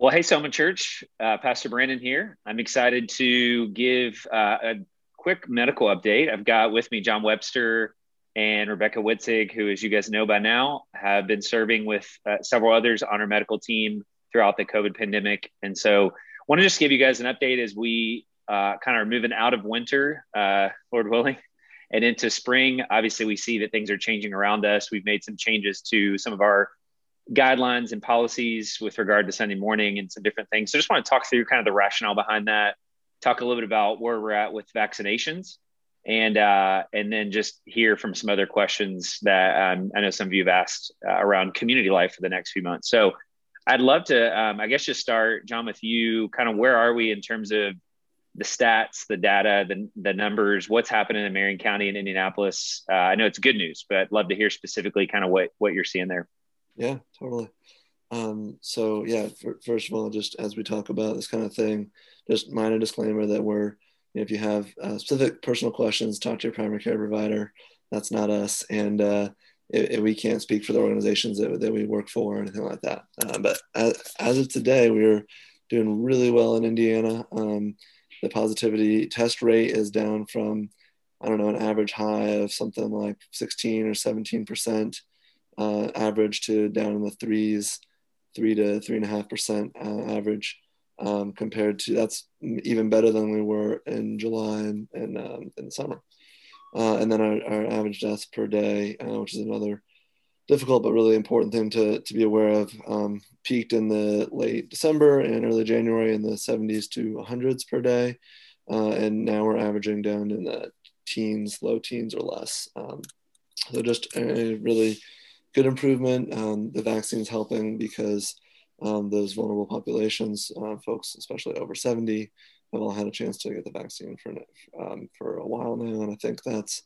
Well, hey, Soma Church, uh, Pastor Brandon here. I'm excited to give uh, a quick medical update. I've got with me John Webster and Rebecca Witzig, who, as you guys know by now, have been serving with uh, several others on our medical team throughout the COVID pandemic. And so, want to just give you guys an update as we uh, kind of are moving out of winter, uh, Lord willing, and into spring. Obviously, we see that things are changing around us. We've made some changes to some of our guidelines and policies with regard to Sunday morning and some different things. So just want to talk through kind of the rationale behind that, talk a little bit about where we're at with vaccinations, and uh, and then just hear from some other questions that um, I know some of you have asked uh, around community life for the next few months. So I'd love to, um, I guess, just start, John, with you. Kind of where are we in terms of the stats, the data, the, the numbers, what's happening in Marion County and Indianapolis? Uh, I know it's good news, but I'd love to hear specifically kind of what what you're seeing there. Yeah, totally. Um, so yeah, for, first of all, just as we talk about this kind of thing, just minor disclaimer that we're, you know, if you have uh, specific personal questions, talk to your primary care provider. That's not us, and uh, it, it, we can't speak for the organizations that, that we work for or anything like that. Uh, but as, as, of today, we're doing really well in Indiana. Um, the positivity test rate is down from, I don't know, an average high of something like 16 or 17 percent uh, average to down in the threes, three to three and a half percent uh, average. Um, compared to that's even better than we were in July and, and um, in the summer. Uh, and then our, our, average deaths per day, uh, which is another difficult but really important thing to, to be aware of, um, peaked in the late December and early January in the 70s to 100s per day. Uh, and now we're averaging down in the teens, low teens or less. Um, so just a really good improvement. Um, the vaccine's helping because um, those vulnerable populations, uh, folks, especially over 70, have all had a chance to get the vaccine for um, for a while now, and I think that's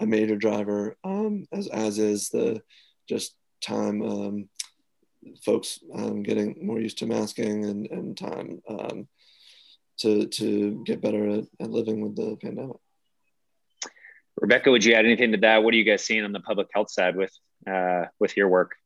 a major driver. Um, as as is the just time um, folks um, getting more used to masking and and time to to get better at, at living with the pandemic. Rebecca, would you add anything to that? What are you guys seeing on the public health side with uh, with your work?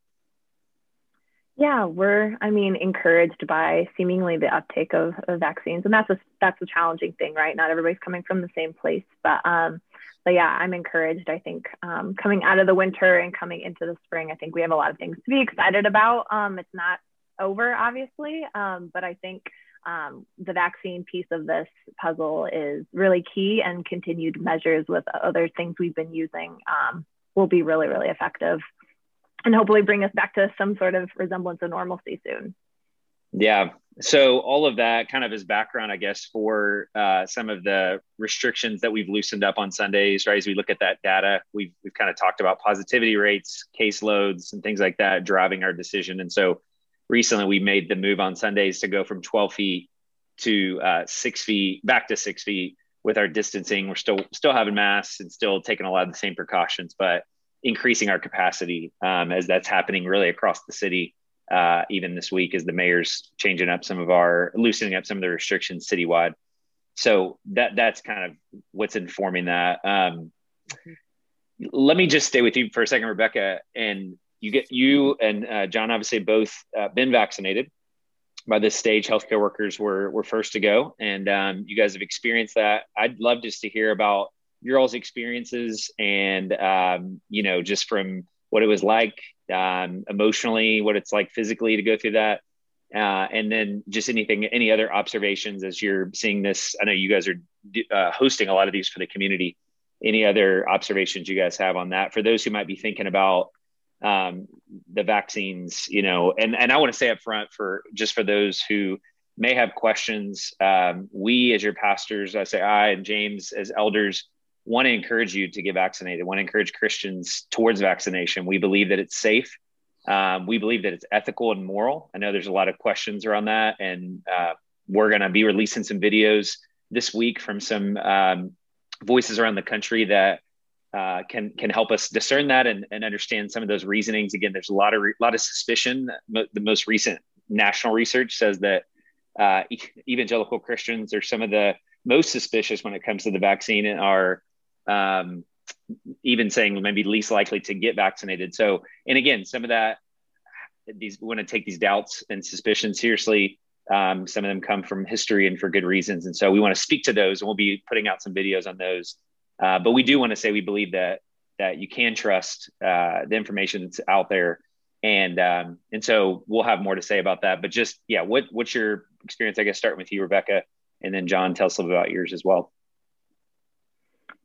Yeah, we're, I mean, encouraged by seemingly the uptake of, of, vaccines, and that's a that's a challenging thing, right? Not everybody's coming from the same place, but um, but yeah, I'm encouraged. I think um, coming out of the winter and coming into the spring, I think we have a lot of things to be excited about. Um, it's not over, obviously, um, but I think um, the vaccine piece of this puzzle is really key, and continued measures with other things we've been using um, will be really, really effective and hopefully bring us back to some sort of resemblance of normalcy soon. Yeah. So all of that kind of is background, I guess, for uh, some of the restrictions that we've loosened up on Sundays, right? As we look at that data, we've, we've kind of talked about positivity rates, caseloads, and things like that driving our decision. And so recently we made the move on Sundays to go from 12 feet to uh, six feet, back to six feet with our distancing. We're still still having masks and still taking a lot of the same precautions, but increasing our capacity um, as that's happening really across the city. Uh, even this week, as the mayor's changing up some of our loosening up some of the restrictions citywide. So that that's kind of what's informing that. Um, let me just stay with you for a second, Rebecca, and you get you and uh, John obviously both uh, been vaccinated. By this stage, healthcare workers were were first to go, and um, you guys have experienced that. I'd love just to hear about your all's experiences and um, you know just from what it was like um, emotionally, what it's like physically to go through that, uh, and then just anything, any other observations as you're seeing this. I know you guys are uh, hosting a lot of these for the community. Any other observations you guys have on that for those who might be thinking about um, the vaccines, you know, and, and I want to say up front for just for those who may have questions, um, we as your pastors, I say I and James as elders want to encourage you to get vaccinated, want to encourage Christians towards vaccination. We believe that it's safe. Um, we believe that it's ethical and moral. I know there's a lot of questions around that, and uh, we're going to be releasing some videos this week from some um, voices around the country that uh, can can help us discern that and, and understand some of those reasonings. Again, there's a lot of re- lot of suspicion. The most recent national research says that uh, evangelical Christians are some of the most suspicious when it comes to the vaccine and are um, even saying maybe least likely to get vaccinated. So, and again, some of that these we want to take these doubts and suspicions seriously. Um, some of them come from history and for good reasons. And so we want to speak to those and we'll be putting out some videos on those. Uh, but we do want to say we believe that that you can trust uh, the information that's out there. And um, and so we'll have more to say about that. But just yeah, what what's your experience? I guess starting with you, Rebecca, and then John, tell us a little about yours as well.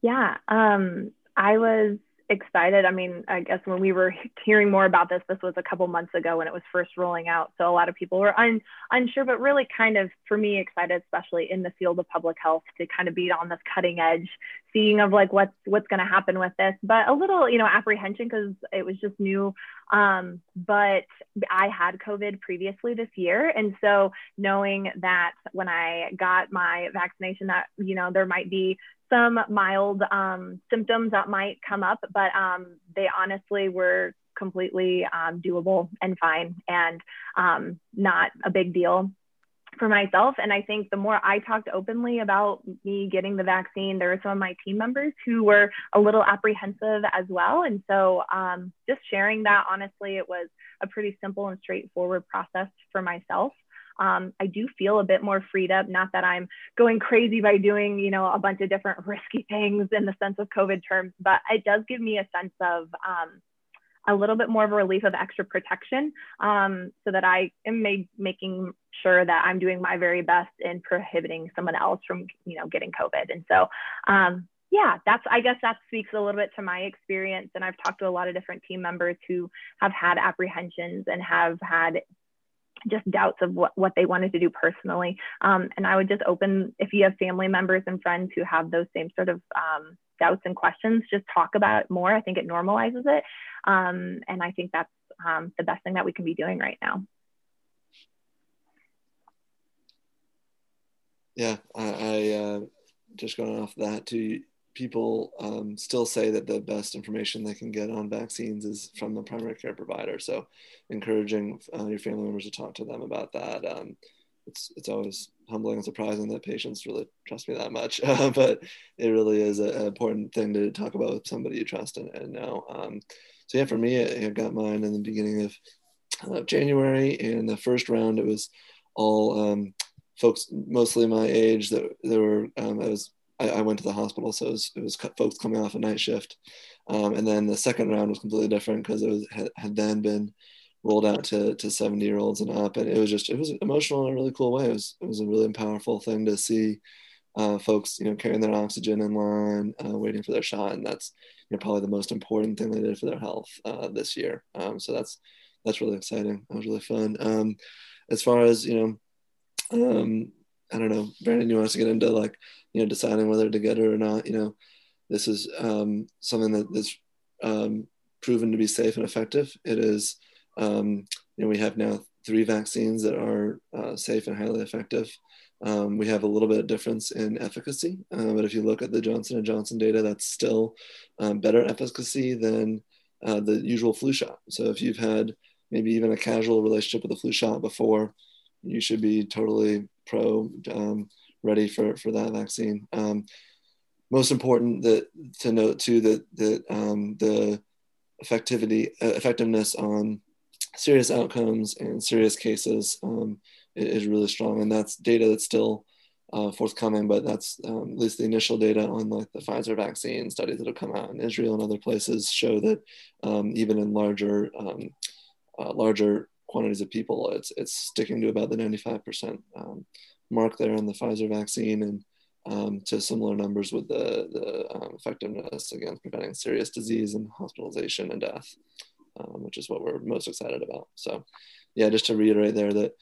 Yeah, um, I was excited. I mean, I guess when we were hearing more about this, this was a couple months ago when it was first rolling out. So a lot of people were un, unsure, but really kind of, for me, excited, especially in the field of public health, to kind of be on this cutting edge, seeing of like what's what's going to happen with this. But a little, you know, apprehension because it was just new. Um, but I had COVID previously this year, and so knowing that when I got my vaccination, that you know there might be some mild um, symptoms that might come up, but um, they honestly were completely um, doable and fine and um, not a big deal for myself. And I think the more I talked openly about me getting the vaccine, there were some of my team members who were a little apprehensive as well. And so um, just sharing that, honestly, it was a pretty simple and straightforward process for myself um, I do feel a bit more freed up. Not that I'm going crazy by doing, you know, a bunch of different risky things in the sense of COVID terms, but it does give me a sense of um, a little bit more of a relief of extra protection um, so that I am made, making sure that I'm doing my very best in prohibiting someone else from, you know, getting COVID. And so, um, yeah, that's, I guess that speaks a little bit to my experience. And I've talked to a lot of different team members who have had apprehensions and have had just doubts of what, what they wanted to do personally. Um, and I would just open, if you have family members and friends who have those same sort of um, doubts and questions, just talk about it more. I think it normalizes it. Um, and I think that's um, the best thing that we can be doing right now. Yeah, I, I uh, just going off that too people um, still say that the best information they can get on vaccines is from the primary care provider. So, encouraging uh, your family members to talk to them about that. Um, it's it's always humbling and surprising that patients really trust me that much, uh, but it really is an important thing to talk about with somebody you trust and, and know. Um, so yeah, for me, I, I got mine in the beginning of uh, January, and the first round it was all um, folks mostly my age that there were um, I was I, I, went to the hospital, so it was, it was folks coming off a night shift. Um, and then the second round was completely different because it was had, had, then been rolled out to, to 70 year olds and up. And it was just, it was emotional in a really cool way. It was, it was a really powerful thing to see uh, folks, you know, carrying their oxygen in line, uh, waiting for their shot. And that's you know, probably the most important thing they did for their health uh, this year. Um, so that's, that's really exciting. That was really fun. Um, as far as, you know, um, I don't know, Brandon, you want us to get into like, you know, deciding whether to get it or not. You know, this is um, something that is um, proven to be safe and effective. It is, um, you know, we have now three vaccines that are uh, safe and highly effective. Um, we have a little bit of difference in efficacy, uh, but if you look at the Johnson and Johnson data, that's still um, better efficacy than uh, the usual flu shot. So if you've had maybe even a casual relationship with a flu shot before, you should be totally pro um, ready for, for that vaccine. Um, most important that to note too that that um, the effectivity uh, effectiveness on serious outcomes and serious cases um, is really strong, and that's data that's still uh, forthcoming. But that's um, at least the initial data on like the Pfizer vaccine studies that have come out in Israel and other places show that um, even in larger uh, larger quantities of people, it's it's sticking to about the 95 percent um, mark there on the Pfizer vaccine and um, to similar numbers with the, the um, effectiveness against preventing serious disease and hospitalization and death, um, which is what we're most excited about. So, yeah, just to reiterate there that,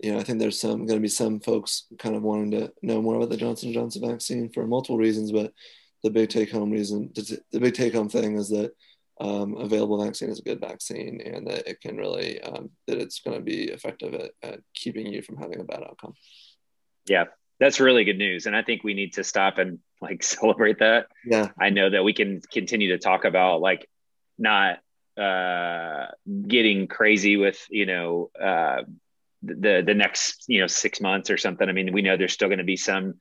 you know, I think there's some going to be some folks kind of wanting to know more about the Johnson Johnson vaccine for multiple reasons, but the big take home reason, the big take home thing is that um, available vaccine is a good vaccine and that it can really, um, that it's going to be effective at, at keeping you from having a bad outcome. Yeah, that's really good news. And I think we need to stop and like celebrate that. Yeah. I know that we can continue to talk about like not uh getting crazy with, you know, uh the the next, you know, 6 months or something. I mean, we know there's still going to be some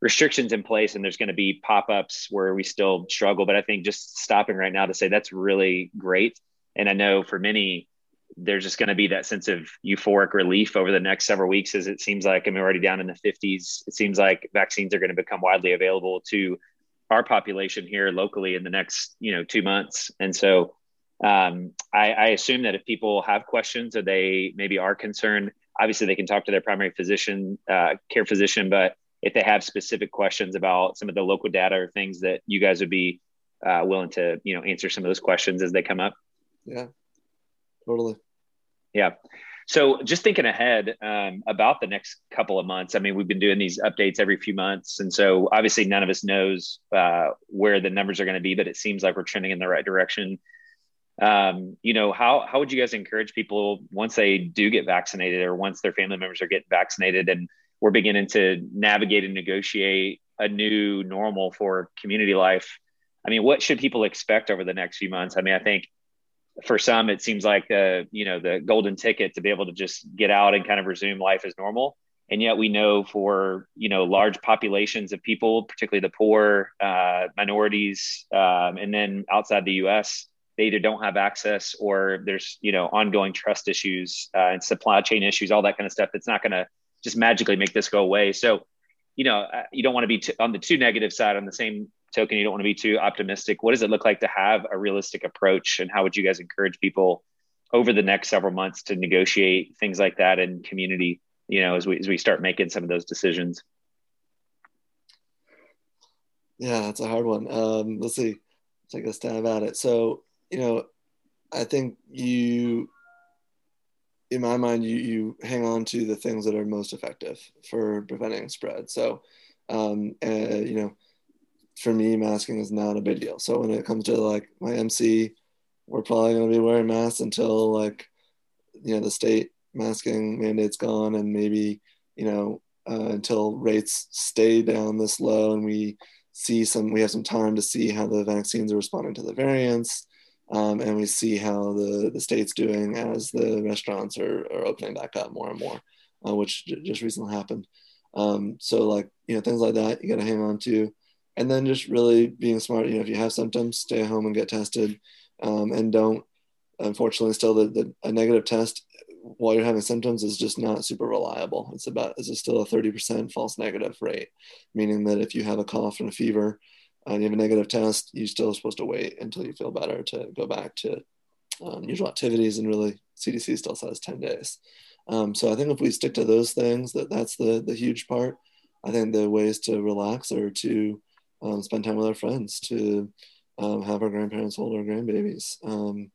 restrictions in place and there's going to be pop-ups where we still struggle, but I think just stopping right now to say that's really great. And I know for many there's just going to be that sense of euphoric relief over the next several weeks as it seems like I'm already down in the 50s. It seems like vaccines are going to become widely available to our population here locally in the next, you know, two months. And so um, I, I assume that if people have questions or they maybe are concerned, obviously they can talk to their primary physician, uh, care physician, but if they have specific questions about some of the local data or things that you guys would be uh, willing to, you know, answer some of those questions as they come up. Yeah, totally. Yeah. So just thinking ahead um, about the next couple of months, I mean, we've been doing these updates every few months, and so obviously none of us knows uh, where the numbers are going to be, but it seems like we're trending in the right direction. Um, you know, how how would you guys encourage people once they do get vaccinated, or once their family members are getting vaccinated, and we're beginning to navigate and negotiate a new normal for community life? I mean, what should people expect over the next few months? I mean, I think for some it seems like the you know the golden ticket to be able to just get out and kind of resume life as normal and yet we know for you know large populations of people particularly the poor uh, minorities um, and then outside the us they either don't have access or there's you know ongoing trust issues uh, and supply chain issues all that kind of stuff that's not going to just magically make this go away so you know uh, you don't want to be on the too negative side on the same token, you don't want to be too optimistic. What does it look like to have a realistic approach? And how would you guys encourage people over the next several months to negotiate things like that in community, you know, as we, as we start making some of those decisions? Yeah, that's a hard one. Um, let's see, take a stab at it. So, you know, I think you, in my mind, you, you hang on to the things that are most effective for preventing spread. So, um, uh, you know, for me, masking is not a big deal. So when it comes to like my MC, we're probably going to be wearing masks until like, you know, the state masking mandate's gone and maybe, you know, uh, until rates stay down this low and we see some, we have some time to see how the vaccines are responding to the variants. Um, and we see how the, the state's doing as the restaurants are, are opening back up more and more, uh, which j- just recently happened. Um, so like, you know, things like that you got to hang on to and then just really being smart. You know, if you have symptoms, stay home and get tested, um, and don't. Unfortunately, still the, the a negative test while you're having symptoms is just not super reliable. It's about it's still a 30% false negative rate, meaning that if you have a cough and a fever and you have a negative test, you're still supposed to wait until you feel better to go back to um, usual activities. And really, CDC still says 10 days. Um, so I think if we stick to those things, that that's the the huge part. I think the ways to relax are to um, spend time with our friends, to um, have our grandparents hold our grandbabies, um,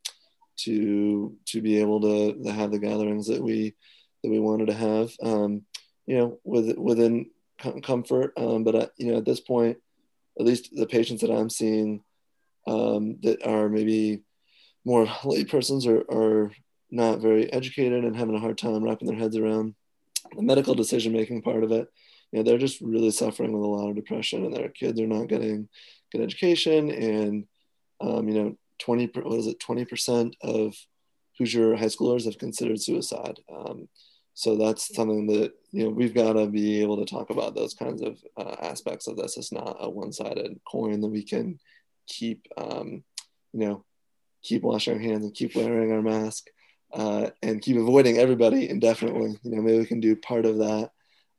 to to be able to, to, have the gatherings that we that we wanted to have, um, you know, with, within comfort. But uh, you know, at this point, at least the patients that I'm seeing um, that are maybe more lay persons are, are not very educated and having a hard time wrapping their heads around the medical decision making part of it. You know they're just really suffering with a lot of depression and their kids are not getting good education and um, you know 20 what is it 20 percent of hoosier high schoolers have considered suicide. Um, so that's something that you know we've got to be able to talk about those kinds of uh, aspects of this. It's not a one-sided coin that we can keep um, you know keep washing our hands and keep wearing our mask uh, and keep avoiding everybody indefinitely. You know maybe we can do part of that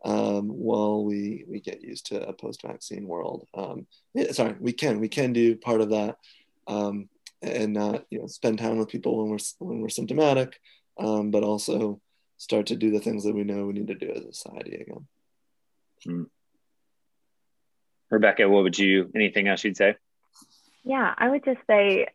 um, while we we get used to a post-vaccine world. Um, yeah, sorry, we can we can do part of that um, and not you know spend time with people when we're when we're symptomatic, um, but also start to do the things that we know we need to do as a society again. Hmm. Rebecca, what would you? Anything else you'd say? Yeah, I would just say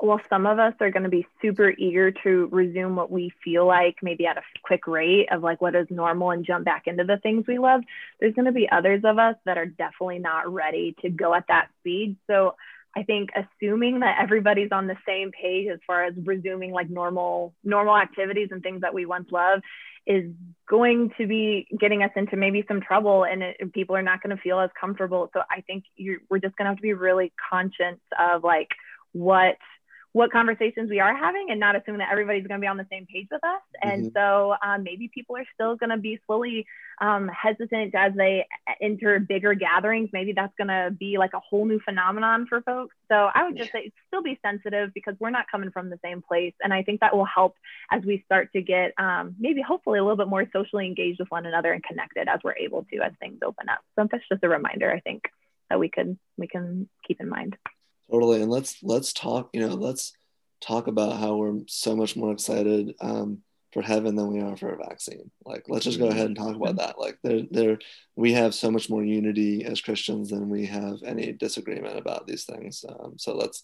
well, some of us are going to be super eager to resume what we feel like, maybe at a quick rate of like what is normal and jump back into the things we love. There's going to be others of us that are definitely not ready to go at that speed. So I think assuming that everybody's on the same page as far as resuming like normal normal activities and things that we once loved is going to be getting us into maybe some trouble and it, people are not going to feel as comfortable. So I think we're just going to have to be really conscious of like what what conversations we are having and not assuming that everybody's going to be on the same page with us. And mm-hmm. so um, maybe people are still going to be slowly um, hesitant as they enter bigger gatherings. Maybe that's going to be like a whole new phenomenon for folks. So I would just say still be sensitive because we're not coming from the same place. And I think that will help as we start to get um, maybe hopefully a little bit more socially engaged with one another and connected as we're able to as things open up. So that's just a reminder, I think, that we could we can keep in mind. Totally. And let's let's talk, you know, let's talk about how we're so much more excited um, for heaven than we are for a vaccine. Like, let's just go ahead and talk about that. Like, there, there, we have so much more unity as Christians than we have any disagreement about these things. Um, so let's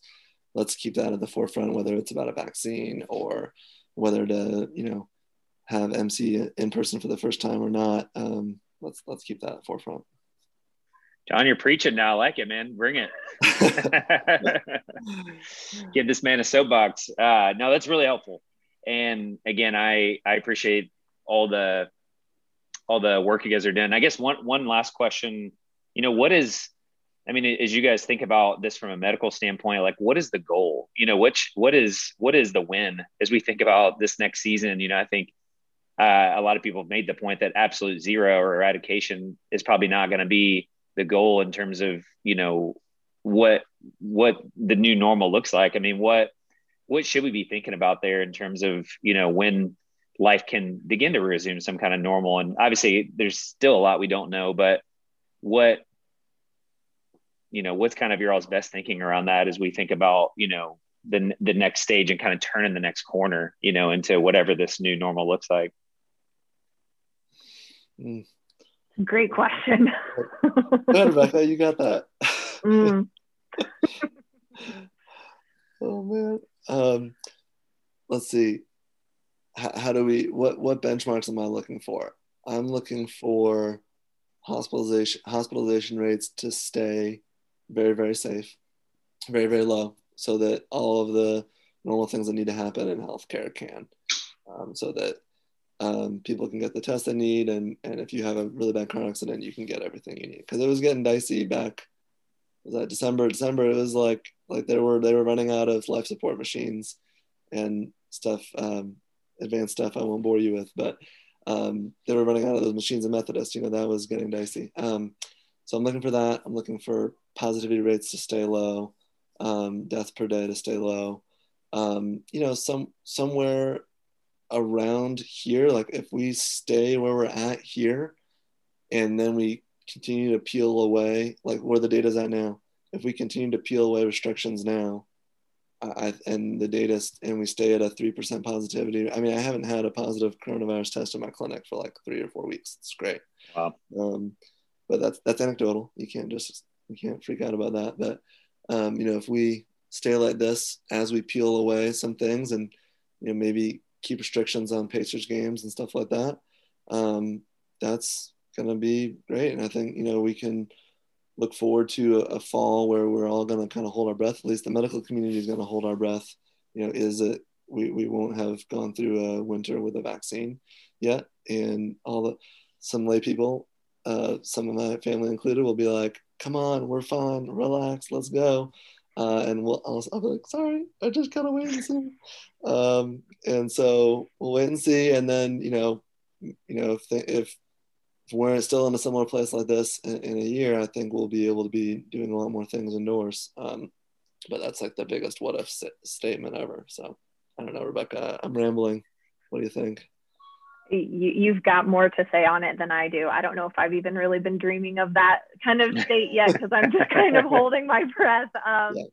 let's keep that at the forefront, whether it's about a vaccine or whether to, you know, have MC in person for the first time or not. Um, let's let's keep that at forefront. John, you're preaching now. I like it, man. Bring it. Give this man a soapbox. Uh, no, that's really helpful. And again, I I appreciate all the all the work you guys are doing. I guess one one last question. You know, what is I mean, as you guys think about this from a medical standpoint, like what is the goal? You know, which what is what is the win as we think about this next season? You know, I think uh, a lot of people have made the point that absolute zero or eradication is probably not going to be the goal in terms of you know what what the new normal looks like. I mean what what should we be thinking about there in terms of you know when life can begin to resume some kind of normal? And obviously there's still a lot we don't know but what you know what's kind of your all's best thinking around that as we think about you know the the next stage and kind of turning the next corner you know into whatever this new normal looks like? Mm. Great question. Good, Rebecca, you got that. Mm. oh man. Um, let's see. H- how do we? What what benchmarks am I looking for? I'm looking for hospitalization hospitalization rates to stay very very safe, very very low, so that all of the normal things that need to happen in healthcare can. Um, so that um, people can get the test they need, and and if you have a really bad car accident, you can get everything you need. Because it was getting dicey back. Was that December? December. It was like like they were they were running out of life support machines and stuff, um, advanced stuff. I won't bore you with, but um, they were running out of those machines in Methodist. You know that was getting dicey. Um, so I'm looking for that. I'm looking for positivity rates to stay low, um, deaths per day to stay low. Um, you know, some somewhere around here, like if we stay where we're at here and then we continue to peel away, like where the data's at now, if we continue to peel away restrictions now, I, and the data and we stay at a 3% positivity. I mean, I haven't had a positive coronavirus test in my clinic for like three or four weeks. It's great. Wow. Um, but that's, that's anecdotal. You can't just, you can't freak out about that. But, um, you know, if we stay like this as we peel away some things and, you know, maybe keep restrictions on Pacers games and stuff like that, um, that's going to be great. And I think, you know, we can look forward to a, a fall where we're all going to kind of hold our breath. At least the medical community is going to hold our breath. You know, is it we, we won't have gone through a winter with a vaccine yet. And all the, some lay people, uh, some of my family included, will be like, come on, we're fine, relax, let's go. Uh, and we'll, I'll, I'll, be like, sorry, I just gotta wait and see. Um, and so we'll wait and see. And then, you know, you know, if, if, if we're still in a similar place like this in, in, a year, I think we'll be able to be doing a lot more things indoors. Um, but that's like the biggest what if statement ever. So I don't know, Rebecca, I'm rambling. What do you think? You, have got more to say on it than I do. I don't know if I've even really been dreaming of that kind of state yet because I'm just kind of holding my breath. Um, yeah.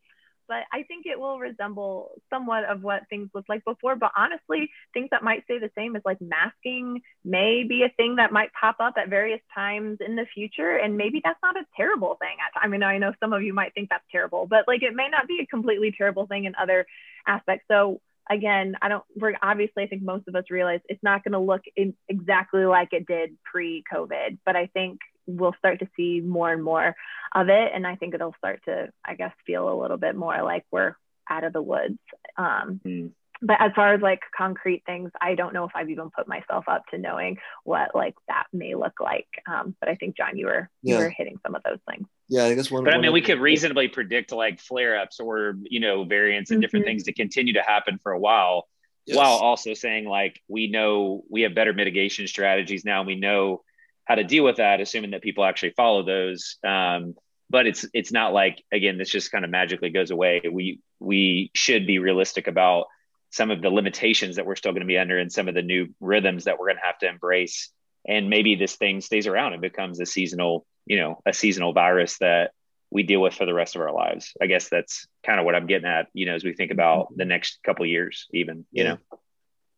But I think it will resemble somewhat of what things looked like before. But honestly, things that might stay the same is like masking may be a thing that might pop up at various times in the future. And maybe that's not a terrible thing. I mean, I know some of you might think that's terrible, but like it may not be a completely terrible thing in other aspects. So again, I don't, we're obviously, I think most of us realize it's not going to look exactly like it did pre COVID, but I think we'll start to see more and more of it. And I think it'll start to, I guess, feel a little bit more like we're out of the woods. Um, mm. But as far as like concrete things, I don't know if I've even put myself up to knowing what like that may look like. Um, but I think John, you were yeah. you were hitting some of those things. Yeah, I guess one. But one I mean, we could reasonably predict like flare ups or you know variants and mm-hmm. different things to continue to happen for a while, yes. while also saying like we know we have better mitigation strategies now. And we know how to deal with that, assuming that people actually follow those. Um, but it's it's not like again, this just kind of magically goes away. We we should be realistic about some of the limitations that we're still going to be under and some of the new rhythms that we're going to have to embrace. And maybe this thing stays around and becomes a seasonal you know a seasonal virus that we deal with for the rest of our lives. I guess that's kind of what i'm getting at you know as we think about mm-hmm. the next couple years even you yeah. know?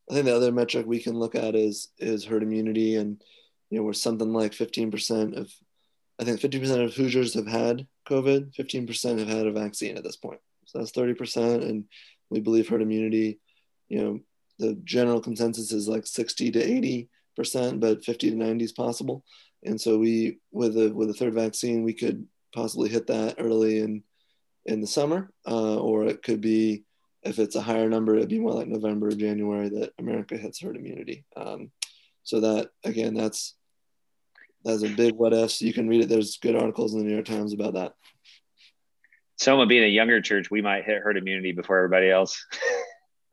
I think the other metric we can look at is is herd immunity. And you know we're something like 15% of i think 50% of hoosiers have had covid. 15% have had a vaccine at this point. So that's 30% and we believe herd immunity you know, the general consensus is like 60 to 80 percent, but 50 to 90 is possible. And so we, with a with a third vaccine, we could possibly hit that early in in the summer, uh, or it could be if it's a higher number, it'd be more like November or January that America hits herd immunity. Um, so that again, that's that's a big what if. You can read it. There's good articles in the New York Times about that. Soma being a younger church, we might hit herd immunity before everybody else.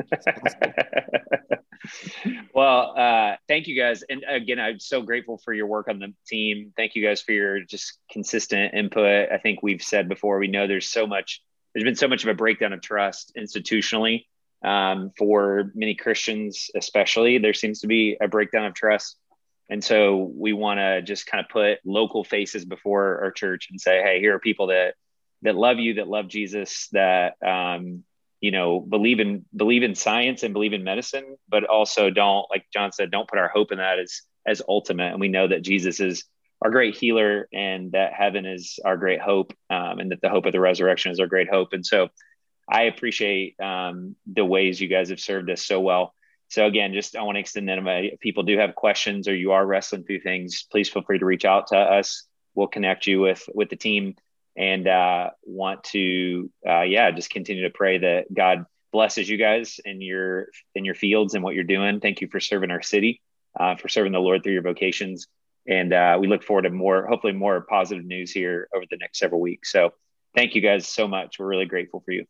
well, uh, thank you guys. And again, I'm so grateful for your work on the team. Thank you guys for your just consistent input. I think we've said before, we know there's so much, there's been so much of a breakdown of trust institutionally um, for many Christians, especially. There seems to be a breakdown of trust. And so we want to just kind of put local faces before our church and say, hey, here are people that that love you, that love Jesus, that um, you know believe in believe in science and believe in medicine but also don't like john said don't put our hope in that as as ultimate. And we know that jesus is our great healer and that heaven is our great hope um, and that the hope of the resurrection is our great hope. And so i appreciate um, the ways you guys have served us so well. So again just i want to extend that if people do have questions or you are wrestling through things please feel free to reach out to us. We'll connect you with with the team and uh, want to uh, yeah just continue to pray that god blesses you guys in your in your fields and what you're doing. Thank you for serving our city uh, for serving the lord through your vocations. And uh, we look forward to more hopefully more positive news here over the next several weeks. So thank you guys so much. We're really grateful for you